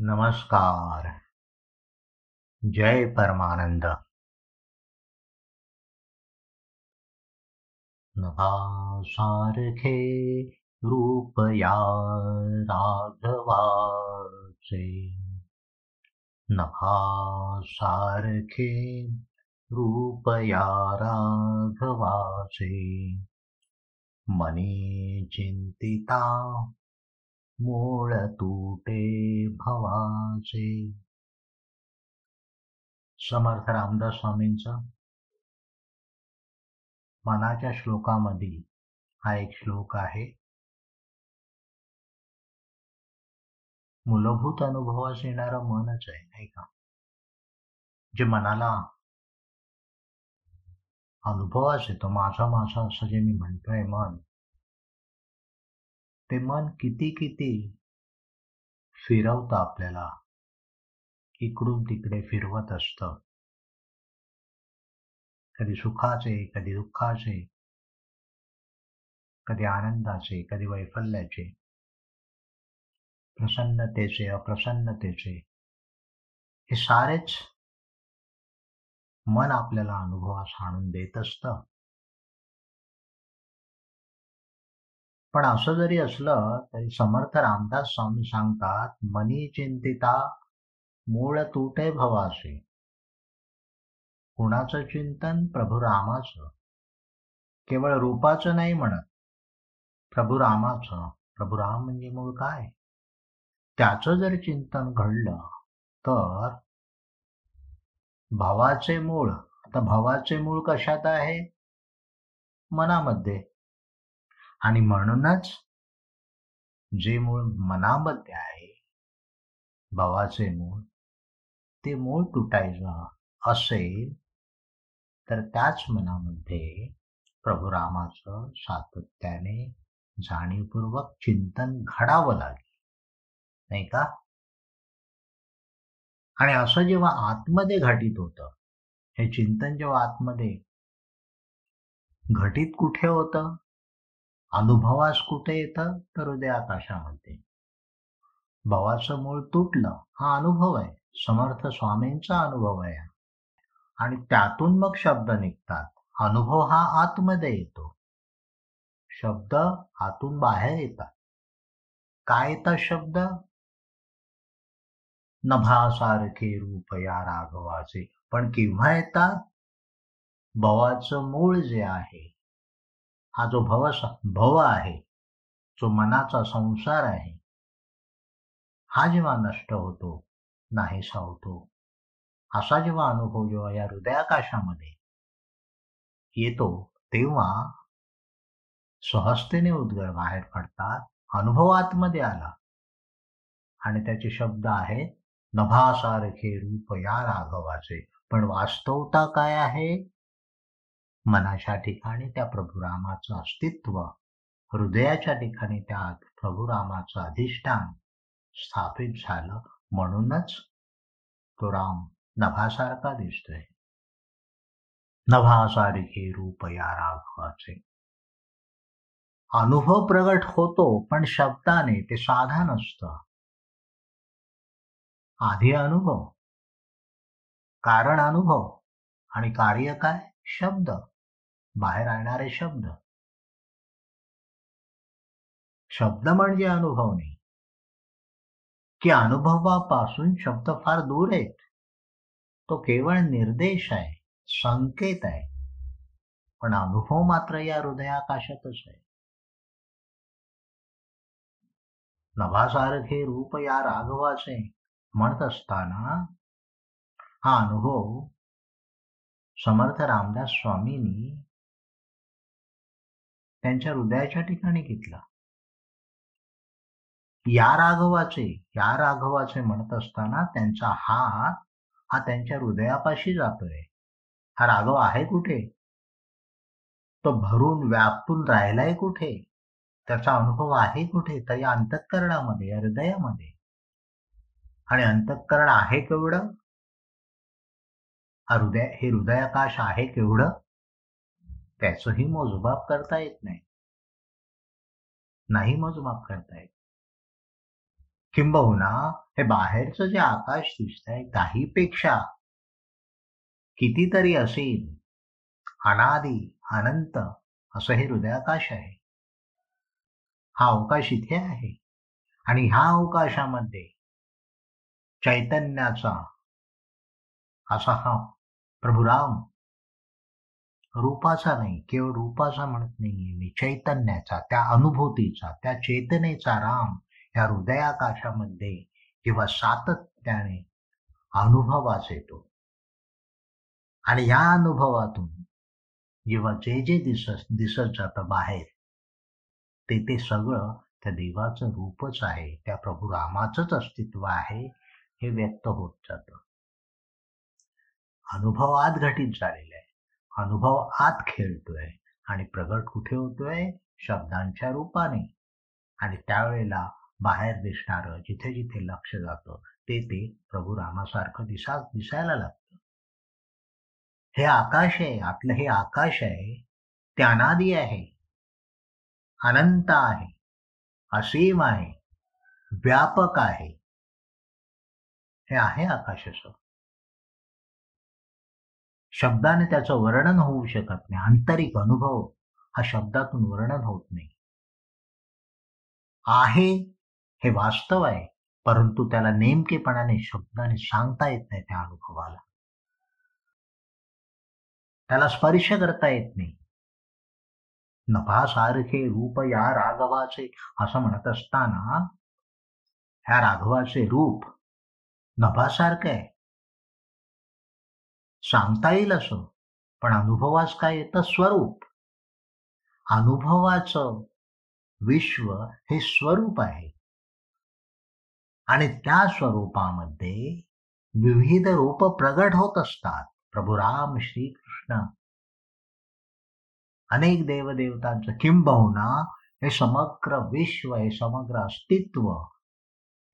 नमस्कार। जय परमानंद। नभासारखे रूप या राघवाचे नभासारखे रूप या राघवाचे मनी चिंतिता मूळ तुटे भवाचे. समर्थ रामदास स्वामींचा. मनाच्या श्लोकामध्ये हा एक श्लोक आहे. मूलभूत अनुभवास येणारं मनच आहे नाही का? जे मनाला अनुभवास येतो माझा माझा असं जे मी म्हणतोय मन ते मन किती किती फिरवतं आपल्याला. इकडून तिकडे फिरवत असतं. कधी सुखाचे कधी दुःखाचे कधी आनंदाचे कधी वैफल्याचे. प्रसन्नतेचे अप्रसन्नतेचे. हे सारेच मन आपल्याला अनुभवास आणून देत असतं. पण असं जरी असलं तरी समर्थ रामदास स्वामी सांगतात मनी चिंतिता मूळ तुटे भवासे. कुणाचं चिंतन? प्रभू रामाचं. केवळ रूपाचं नाही म्हणत. प्रभू रामाचं. प्रभू राम म्हणजे मूळ काय? त्याचं जर चिंतन घडलं तर भावाचे मूळ. आता भावाचे मूळ कशात आहे? मनामध्ये. आणि म्हणूनच जे मूळ मनामध्ये आहे भावाचे मूळ ते मूळ तुटायचं असेल तर त्याच मनामध्ये प्रभू रामाचं सातत्याने जाणीवपूर्वक चिंतन घडावं लागेल. नाही का? आणि असं जेव्हा आतमध्ये घटित होतं हे चिंतन जेव्हा आतमध्ये घटित कुठे होतं? अनुभवास कुठे येतं? तर हृदय आकाशामध्ये भावाचं मूळ तुटलं हा अनुभव आहे. समर्थ स्वामींचा अनुभव आहे आणि त्यातून मग शब्द निघतात. अनुभव हा आतमध्ये येतो. शब्द आतून बाहेर येतात. काय येतात शब्द? नभासारखे रूप या राघवाचे. पण केव्हा येतात? भवाचं मूळ जे आहे हा जो भव भव आहे जो मनाचा संसार आहे हा जेव्हा नष्ट होतो नाहीसा होतो असा जेव्हा अनुभव जेव्हा या हृदयाकाशामध्ये येतो तेव्हा सहजतेने उद्गर बाहेर पडतात अनुभव आतमध्ये आला. आणि त्याचे शब्द आहेत नभासारखे रूप या राघवाचे. पण वास्तवता काय आहे? मनाच्या ठिकाणी त्या प्रभुरामाचं अस्तित्व हृदयाच्या ठिकाणी त्या प्रभुरामाचं अधिष्ठान स्थापित झालं म्हणूनच तो राम नभासारखा दिसतोय. नभासारखे रूप या राघवाचे. अनुभव प्रगट होतो पण शब्दाने ते साधा नसतं. आधी अनुभव. कारण अनुभव. आणि कार्य काय? शब्द. बाहेर आणणारे शब्द. शब्द म्हणजे अनुभव नाही. की अनुभवापासून शब्द फार दूर आहेत. तो केवळ निर्देश आहे संकेत आहे. पण अनुभव मात्र या हृदयाकाशातच आहे. नभासारखे रूप या राघवाचे म्हणत असताना हा अनुभव समर्थ रामदास स्वामींनी त्यांच्या हृदयाच्या ठिकाणी घेतला. या राघवाचे या राघवाचे म्हणत असताना त्यांचा हात हा त्यांच्या हृदयापाशी जातोय. हा राघव आहे कुठे? तो भरून व्यापून राहिलाय कुठे? त्याचा अनुभव आहे कुठे? तर या अंतःकरणामध्ये या हृदयामध्ये. आणि अंतःकरण आहे केवढं? हा हृदय हे हृदयाकाश आहे केवढं? त्याचंही मोजमाप करता येत नाही. नाही मोजमाप करता येत. किंबहुना हे बाहेरचं जे आकाश दिसतंय काहीपेक्षा कितीतरी असेल अनादी अनंत असं हे हृदयाकाश आहे. हा अवकाश इथे आहे आणि ह्या अवकाशामध्ये चैतन्याचा असा हा प्रभुराम रूपाचा नाही केवळ रूपाचा म्हणत नाहीये मी चैतन्याचा त्या अनुभूतीचा त्या चेतनेचा राम या हृदयाकाशामध्ये किंवा सातत्याने अनुभवास येतो. आणि या अनुभवातून जेव्हा जे जे दिसत दिसत जातं बाहेर ते ते सगळं त्या देवाचं रूपच आहे त्या प्रभू रामाचंच अस्तित्व आहे हे व्यक्त होत जात. अनुभव आत घटित झालेला आहे. अनुभव आत खेळतोय आणि प्रगट कुठे होतोय? शब्दांच्या रूपाने. आणि त्यावेळेला बाहेर दिसणार जिथे जिथे लक्ष जातं ते ते प्रभू रामासारखं दिसा दिसायला लागतं. हे आकाश आहे आपलं हे आकाश आहे ते अनादी आहे अनंत आहे असीम आहे व्यापक आहे. हे आहे आकाशाचं शब्दाने त्याचं वर्णन होऊ शकत नाही. आंतरिक अनुभव हा शब्दातून वर्णन होत नाही. आहे हे वास्तव आहे परंतु त्याला नेमकेपणाने शब्दाने सांगता येत नाही त्या अनुभवाला. त्याला स्पर्श करता येत नाही. नभासारखे रूप या राघवाचे असं म्हणत असताना ह्या राघवाचे रूप नभासारखं आहे. सांगता येईल असं पण अनुभवास काय येतं? स्वरूप. अनुभवाचं विश्व हे स्वरूप आहे. आणि त्या स्वरूपामध्ये विविध रूप प्रगट होत असतात. प्रभू राम श्रीकृष्ण. अनेक देवदेवतांचं किंबहुना हे समग्र विश्व हे समग्र अस्तित्व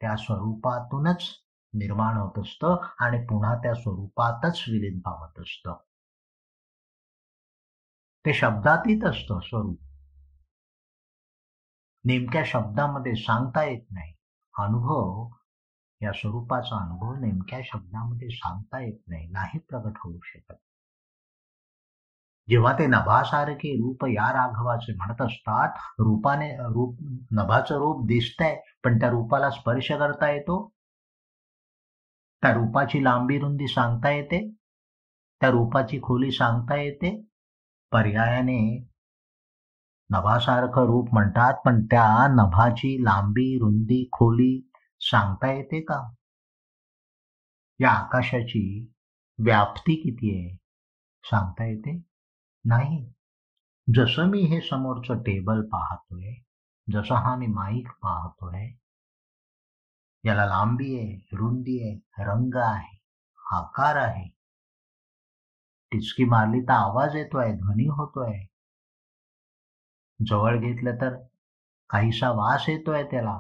त्या स्वरूपातूनच निर्माण होत असतं आणि पुन्हा त्या स्वरूपातच विलीन पावत असतं. ते शब्दातीत असतं स्वरूप. नेमक्या शब्दामध्ये सांगता येत नाही. अनुभव या स्वरूपाचा अनुभव नेमक्या शब्दामध्ये सांगता येत नाही नाही प्रगट होऊ शकत. जेव्हा ते नभासारखे रूप या राघवाचे म्हणत असतात रूपाने रूप नभाचं रूप दिसतंय पण त्या रूपाला स्पर्श करता येतो? त्या रूपाची लांबी रुंदी सांगता येते. त्या रूपाची खोली सांगता येते. पर्यायाने नभासारखं रूप म्हणतात पण त्या नभाची लांबी रुंदी खोली सांगता येते का? या आकाशाची व्याप्ती किती आहे? सांगता येते? नाही. जसं मी हे समोरचं टेबल पाहतोय जसं हा मी माईक पाहतोय याला लांबी आहे रुंदी आहे रंग आहे आकार आहे. टिचकी मारली तर आवाज येतोय ध्वनी होतोय. जवळ घेतलं तर काहीसा वास येतोय त्याला.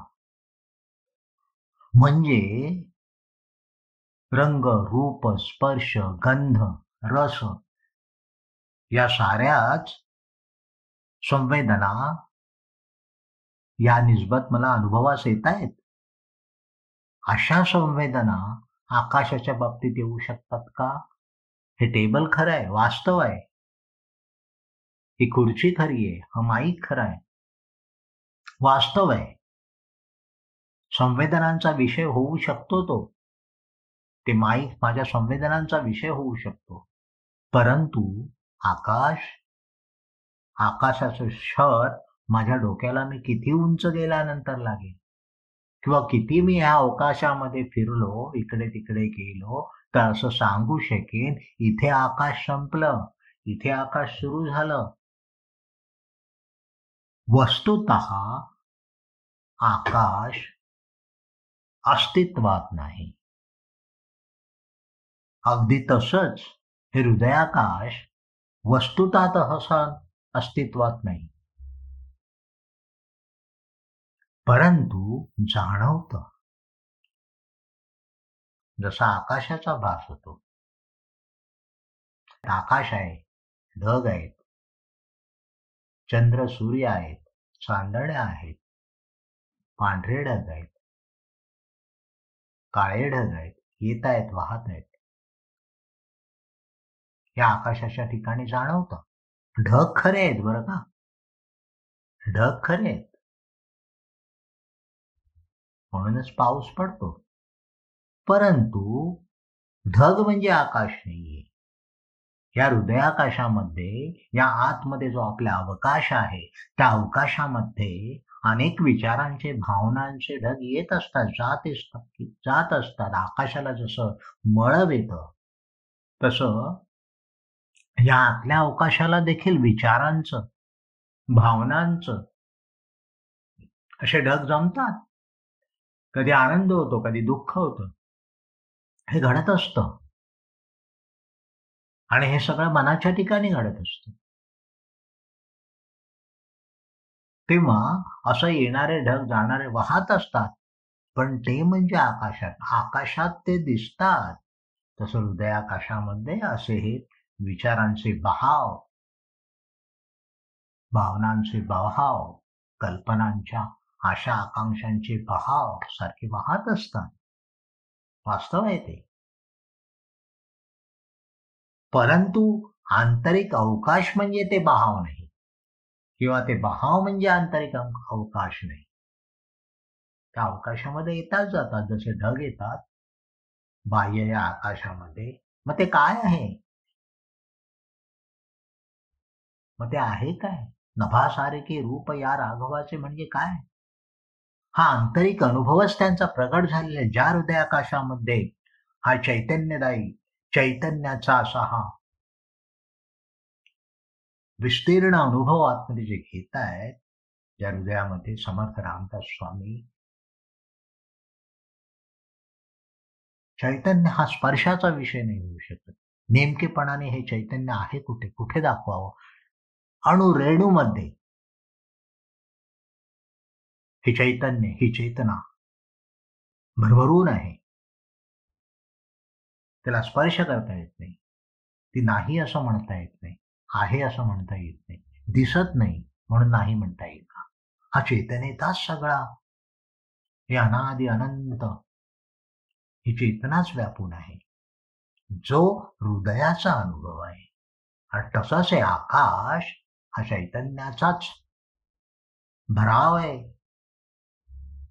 म्हणजे रंग रूप स्पर्श गंध रस या साऱ्याच संवेदना या निस्बत मला अनुभवास येत आहेत अशा संवेदना आकाशाच्या बाबतीत येऊ शकतात का? हे टेबल खरं आहे वास्तव आहे. ही खुर्ची खरी आहे हा माईक खरा आहे. वास्तव आहे. संवेदनांचा विषय होऊ शकतो तो. ते माईक माझ्या संवेदनांचा विषय होऊ शकतो. परंतु आकाश आकाशाचं शर माझ्या डोक्याला मी किती उंच गेल्यानंतर लागेल? किंवा किती मी ह्या अवकाशामध्ये फिरलो इकडे तिकडे गेलो तर असं सांगू शकेन इथे आकाश संपलं इथे आकाश सुरू झालं. वस्तुत आकाश अस्तित्वात नाही. अगदी तसंच हे हृदयाकाश वस्तुतात हसन अस्तित्वात नाही. परंतु जाणवत. जसा आकाशाचा भास होतो. आकाश आहे ढग आहेत. चंद्र सूर्य आहेत चांदण्या आहेत. पांढरे ढग आहेत. काळे ढग आहेत येत आहेत वाहत आहेत. या आकाशाच्या ठिकाणी जाणवतं. ढग खरे आहेत बरं का? ढग खरे आहेत. म्हणूनच पाऊस पडतो. परंतु ढग म्हणजे आकाश नाहीये. या हृदयाकाशामध्ये या आतमध्ये जो आपला अवकाश आहे त्या अवकाशामध्ये अनेक विचारांचे भावनांचे ढग येत असतात जात असतात जात असतात. आकाशाला जसं मळब येतं तसं या आतल्या अवकाशाला देखील विचारांचं भावनांचं असे ढग जमतात. कधी आनंद होतो कधी दुःख होतं. हे घडत असतं. आणि हे सगळं मनाच्या ठिकाणी घडत असतं. तेव्हा असं येणारे ढग जाणारे वाहत असतात. पण ते म्हणजे आकाशात. आकाशात ते दिसतात. तसं हृदयाकाशामध्ये असे हे विचारांचे बहाव भावनांचे बहाव कल्पनांच्या आशा आकांक्षांचे बहाव सारखे वाहत असतात. वास्तव आहे ते. परंतु आंतरिक अवकाश म्हणजे ते बहाव नाही. किंवा ते बहाव म्हणजे आंतरिक अवकाश नाही. त्या अवकाशामध्ये येतात जातात. जसे ढग येतात बाह्य या आकाशामध्ये मग ते काय आहे? मग ते आहे काय? नभासारखे रूप या राघवाचे म्हणजे काय? हा आंतरिक अनुभवच त्यांचा प्रकट झालेला ज्या हृदयाकाशामध्ये हा चैतन्यदायी चैतन्याचा असा हा विस्तीर्ण अनुभव आतमध्ये जे घेत आहेत ज्या हृदयामध्ये समर्थ रामदास स्वामी चैतन्य हा स्पर्शाचा विषय नाही होऊ शकत. नेमकेपणाने हे चैतन्य आहे कुठे? कुठे दाखवावं? अणु रेणूमध्ये हे चैतन्य ही चेतना. भरभरून आहे. त्याला स्पर्श करता येत नाही. ती नाही असं म्हणता येत नाही. आहे असं म्हणता येत नाही. दिसत नाही म्हणून नाही म्हणता येईल का हा चेतनेचाच सगळा. हे अनादि अनंत. ही चेतनाच व्यापून आहे. जो हृदयाचा अनुभव आहे. आणि तसाच हे आकाश. हा चैतन्याचाच. भराव आहे.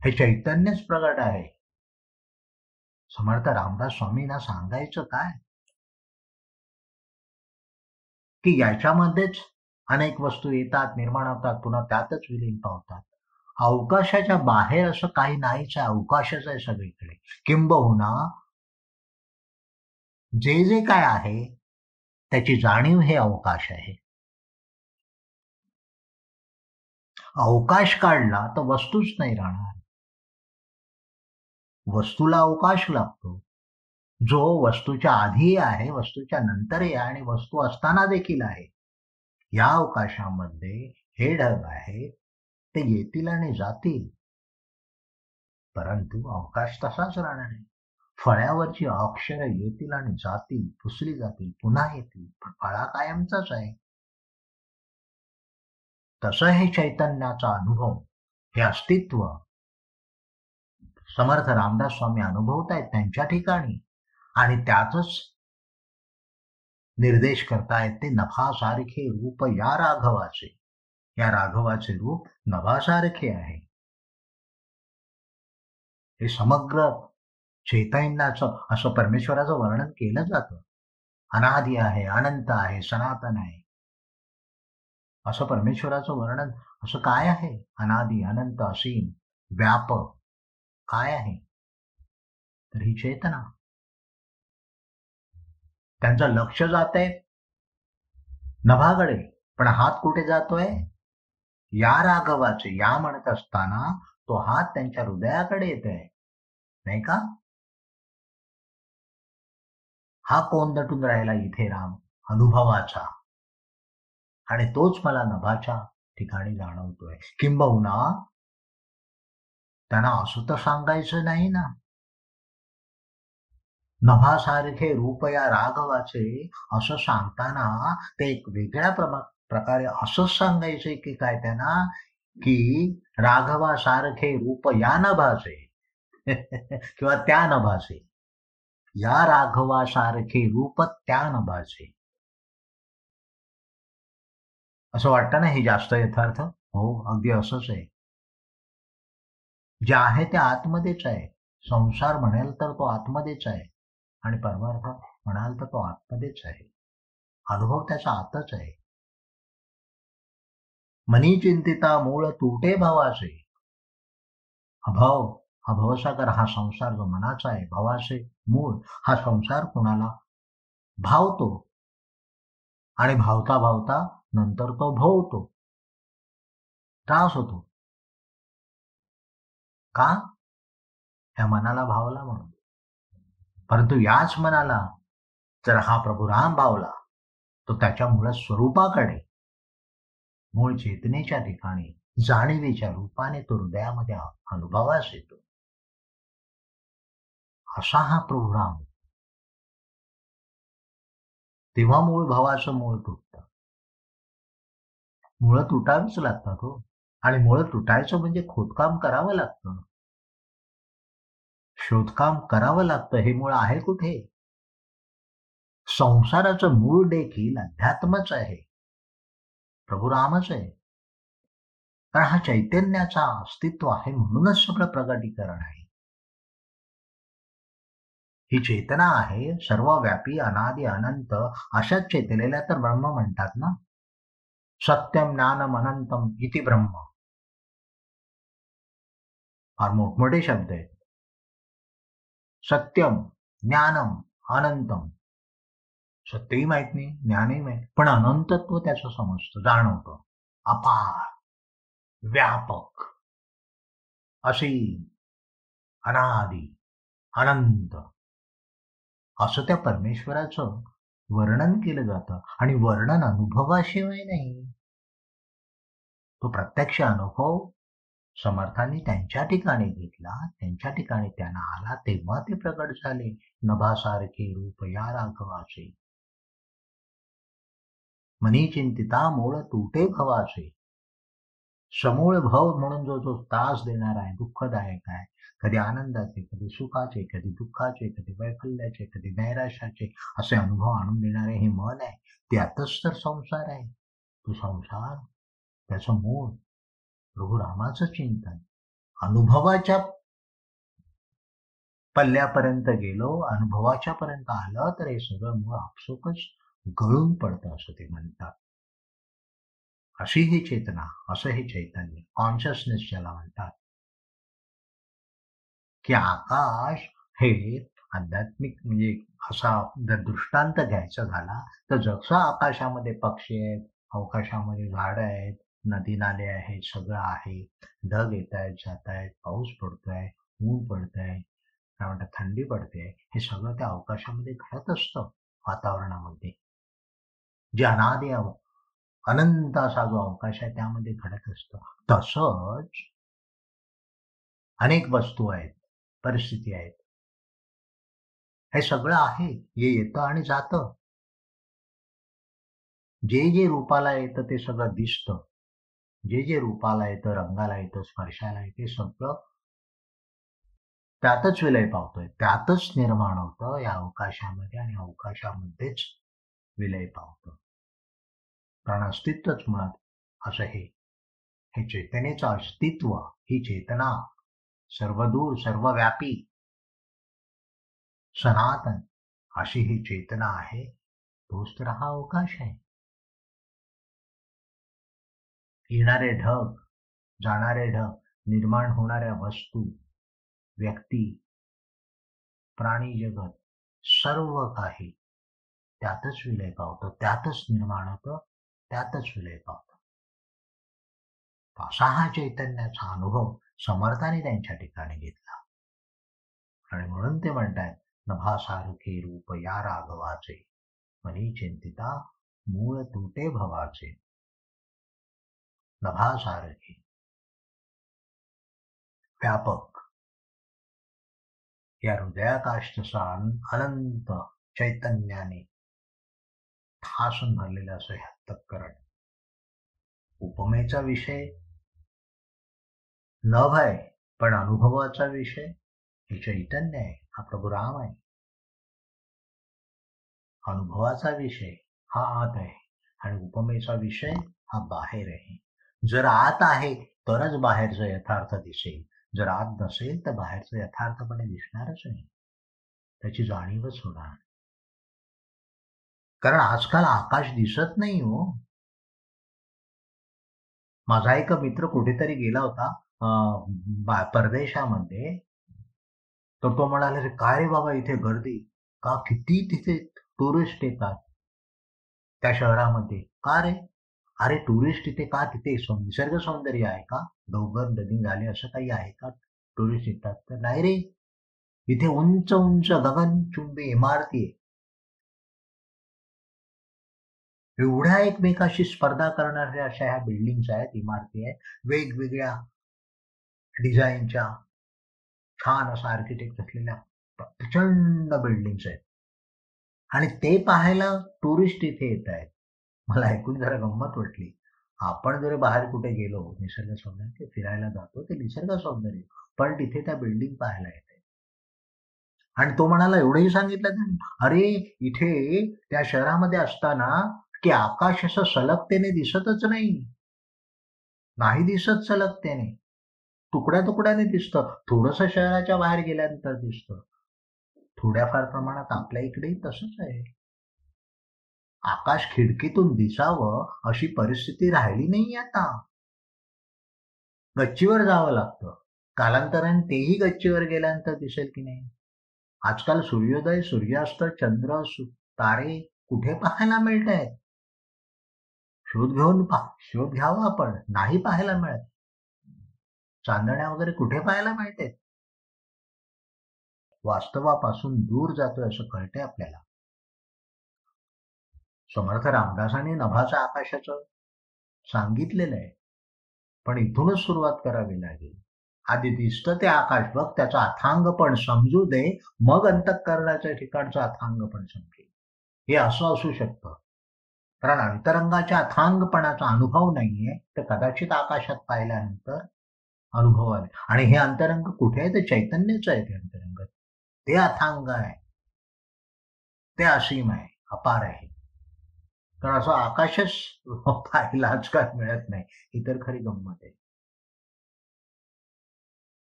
हे चैतन्यच प्रगट आहे. समर्थ रामदास स्वामींना सांगायचं काय? की याच्यामध्येच अनेक वस्तू येतात निर्माण होतात पुन्हा त्यातच विलीन पावतात अवकाशाच्या बाहेर असं काही नाहीच आहे अवकाशच आहे सगळीकडे. किंबहुना जे जे काय आहे त्याची जाणीव हे अवकाश आहे. अवकाश काढला तर वस्तूच नाही राहणार. वस्तूला अवकाश लागतो. जो वस्तूच्या आधी आहे वस्तूच्या नंतरही आहे आणि वस्तू असताना देखील आहे या अवकाशामध्ये हे ढग आहे ते येतील आणि जातील. परंतु अवकाश तसाच राहणार नाही फळ्यावरची अक्षर येतील आणि जातील पुसली जातील पुन्हा येतील पण फळा कायमचाच आहे. तसं हे चैतन्याचा अनुभव हे अस्तित्व समर्थ रामदास स्वामी अनुभवत आहेत त्यांच्या ठिकाणी. आणि त्यातच निर्देश करतायत ते नभासारखे रूप या राघवाचे. या राघवाचे रूप नभासारखे आहे. हे समग्र चैतन्याचं असं परमेश्वराचं वर्णन केलं जातं. अनादि आहे अनंत आहे सनातन आहे. असं परमेश्वराचं वर्णन असं काय आहे? अनादि अनंत असीम व्यापक काय आहे? तर ही चेतना. त्यांचं लक्ष जात आहे नभाकडे पण हात कुठे जातोय? या राघवाचे. या म्हणत असताना तो हात त्यांच्या हृदयाकडे येत आहे नाही का? हा कोण दटून राहिला इथे राम? अनुभवाचा. आणि तोच मला नभाच्या ठिकाणी जाणवतोय. किंबहुना त्यांना असं तर सांगायचं नाही ना नभासारखे रूप या राघवाचे असं सांगताना ते एक वेगळ्या प्रकारे असंच सांगायचंय की काय त्यांना की राघवासारखे रूप या नभाचे किंवा त्या नभाचे या राघवासारखे रूप त्या नभाचे असं वाटतं ना हे जास्त यथार्थ? हो अगदी असंच आहे. जे आहे ते आतमध्येच आहे. संसार म्हणाल तर तो आतमध्येच आहे. आणि परमार्थ म्हणाल तर तो आतमध्येच आहे. अनुभव त्याचा आतच आहे. मनी चिंतिता मूळ तुटे भावाचे. अभाव अभवसागर हा संसार जो मनाचा आहे भावाचे मूळ हा संसार कोणाला? भावतो. आणि भावता भावता नंतर तो भोवतो. त्रास होतो. का? ह्या मनाला भावला म्हणून. परंतु याच मनाला जर हा प्रभू राम भावला तो त्याच्या मूळ स्वरूपाकडे मूळ चेतनेच्या ठिकाणी जाणीवेच्या रूपाने तो हृदयामध्ये अनुभवास येतो. असा हा प्रभू राम. तेव्हा मूळ भावाचं मूळ तुटतं. मुळं तुटावीच लागतात हो. आणि मुळं तुटायचं म्हणजे खोदकाम करावं लागतं. शोधकाम करावं लागतं हे मूळ आहे कुठे? संसाराचं मूळ देखील अध्यात्मच आहे. प्रभू रामच आहे. कारण हा चैतन्याचा अस्तित्व आहे म्हणूनच सगळं प्रगटीकरण आहे. ही चेतना आहे सर्वव्यापी अनादि अनंत अशाच चेतलेल्या तर ब्रह्म म्हणतात ना? सत्यम ज्ञानम अनंतम इति ब्रह्म. फार मोठमोठे शब्द आहेत. सत्यम ज्ञानम अनंतम. सत्यही माहीत नाही ज्ञानही माहीत पण अनंतत्व त्याचं समजतं जाणवतं. अपार व्यापक असीम अनादी अनंत. असं त्या परमेश्वराचं वर्णन केलं जातं आणि वर्णन अनुभवाशिवाय नाही. तो प्रत्यक्ष अनुभव समर्थांनी त्यांच्या ठिकाणी घेतला. त्यांच्या ठिकाणी त्यांना आला तेव्हा ते प्रकट झाले. नभासारखे रूप या राघवाचे. मनी चिंतिता मूळ तुटे भवाचे. समूळ भव म्हणून जो जो त्रास देणार आहे दुःखदायक आहे कधी आनंदाचे कधी सुखाचे कधी दुःखाचे कधी वैफल्याचे कधी नैराश्याचे असे अनुभव आणून देणारे हे मन आहे. त्यातच तर संसार आहे. तो संसार त्याचं मूळ प्रभू रामाचं चिंतन. अनुभवाच्या पल्ल्यापर्यंत गेलो अनुभवाच्या पर्यंत आलं तर हे सगळं मूळ आपसोकच गळून पडतं असं ते म्हणतात. अशी ही चेतना असं हे चैतन्य कॉन्शियसनेस ज्याला म्हणतात. की आकाश हे आध्यात्मिक म्हणजे असा जर दृष्टांत घ्यायचा झाला तर जसं आकाशामध्ये पक्षी आहेत अवकाशामध्ये झाड आहेत नदी नाले आहेत सगळं आहे. ढग येत आहेत जात आहेत पाऊस पडतोय ऊन पडतंय काय म्हणतात थंडी पडते हे सगळं त्या अवकाशामध्ये घडत असतं वातावरणामध्ये. जे अनादे अनंत असा जो अवकाश आहे त्यामध्ये घडत असतं. तसंच अनेक वस्तू आहेत परिस्थिती आहेत. हे सगळं आहे हे येतं आणि जातं. जे जे रूपाला येतं ते सगळं दिसतं. जे जे रूपाला येतं रंगाला येतं स्पर्शाला येते सगळं त्यातच विलय पावतोय. त्यातच निर्माण होतं या अवकाशामध्ये आणि अवकाशामध्येच विलय पावतं. कारण अस्तित्वच मुळात असं हे. हे चेतनेचं अस्तित्व ही चेतना सर्वदूर सर्वव्यापी सनातन अशी ही चेतना आहे. तोच तर हा अवकाश आहे. येणारे ढग जाणारे ढग निर्माण होणाऱ्या वस्तू व्यक्ती प्राणी जगत सर्व काही त्यातच विलय पावतं त्यातच निर्माण होतं त्यातच विलय पावतं. असा हा चैतन्याचा अनुभव समर्थाने त्यांच्या ठिकाणी घेतला. आणि म्हणून ते म्हणतात नभासारखे रूप या राघवाचे मनी चिंतिता मूळ तुटे भवाचे. नभासारखी. व्यापक. या हृदयाकाशचा अनंत चैतन्याने ठासून भरलेलं असं ह्या तत्करण. उपमेचा विषय. नभ आहे पण अनुभवाचा विषय. हे चैतन्य आहे हा प्रभू राम आहे. अनुभवाचा विषय हा आत आहे आणि उपमेचा विषय हा बाहेर आहे. जर आत आहे तरच बाहेरचं यथार्थ दिसेल. जर आत नसेल तर बाहेरचं यथार्थपणे दिसणारच नाही. त्याची जाणीवच होणार कारण आजकाल आकाश दिसत नाही हो. माझा एक मित्र कुठेतरी गेला होता परदेशामध्ये. तर तो म्हणाला रे काय रे बाबा इथे गर्दी? का किती तिथे टुरिस्ट येतात? त्या शहरामध्ये. का रे? अरे टुरिस्ट इथे का? तिथे निसर्ग सौंदर्य आहे का? डोंगर नदी झाले असं काही आहे का? टुरिस्ट येतात तर नाही रे. इथे उंच उंच गगनचुंबी इमारती आहे. एवढ्या एकमेकाशी स्पर्धा करणाऱ्या अशा ह्या बिल्डिंग्स आहेत इमारती आहेत. वेगवेगळ्या डिझाईनच्या छान असं आर्किटेक्ट असलेल्या प्रचंड बिल्डिंग्स आहेत. आणि ते पाहायला टुरिस्ट इथे येत आहेत. मला ऐकून जरा गंमत वाटली. आपण जर बाहेर कुठे गेलो निसर्ग सौंदर्य फिरायला जातो ते निसर्ग सौंदर्य. पण तिथे त्या बिल्डिंग पाहायला येते. आणि तो म्हणाला एवढंही सांगितलं त्यांनी अरे इथे त्या शहरामध्ये असताना की आकाश असं सलगतेने दिसतच नाही. नाही दिसत सलगतेने. तुकड्या तुकड्याने दिसतं. थोडस शहराच्या बाहेर गेल्यानंतर दिसतं. थोड्याफार प्रमाणात आपल्या इकडेही तसंच आहे. आकाश खिडकीतून दिसावं अशी परिस्थिती राहिली नाही आता. गच्चीवर जावं लागतं. कालांतराने तेही गच्चीवर गेल्यानंतर दिसेल की नाही? आजकाल सूर्योदय सूर्यास्त चंद्र तारे कुठे पाहायला मिळत आहेत शोध घेऊन पा शोध घ्यावा आपण. नाही पाहायला मिळत. चांदण्या वगैरे कुठे पाहायला मिळते वास्तवापासून दूर जातोय असं कळतंय आपल्याला. समर्थ रामदासाने नभाचं आकाशाचं सांगितलेलं आहे. पण इथूनच सुरुवात करावी लागेल. आधी दिसतं ते आकाश बघ त्याचं अथांग पण समजू दे मग अंतकरणाच्या ठिकाणचं अथांग पण समजेल. हे असं असू शकतं. कारण अंतरंगाच्या अथांगपणाचा अनुभव नाहीये तर कदाचित आकाशात पाहिल्यानंतर अनुभव आले. आणि हे अंतरंग कुठे आहे? ते चैतन्यच आहे ते अंतरंग. ते अथांग आहे. ते असीम आहे. अपार आहे. तर असं आकाशच पाहायला आजकाल मिळत नाही. ही तर खरी गंमत आहे.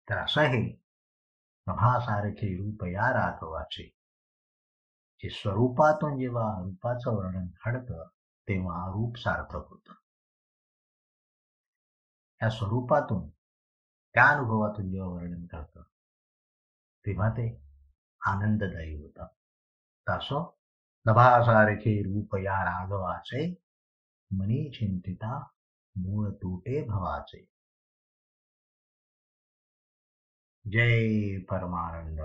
तर असं हे नभासारखे रूप या राघवाचे. जे स्वरूपातून जेव्हा रूपाचं वर्णन घडतं तेव्हा रूप सार्थक होत. या स्वरूपातून त्या अनुभवातून जेव्हा वर्णन करतं तेव्हा ते आनंददायी होतं. तासो नभासारखे रूप या राघवाचे मनी चिंतिता मूळ तुटे भवाचे. जय परमानंद.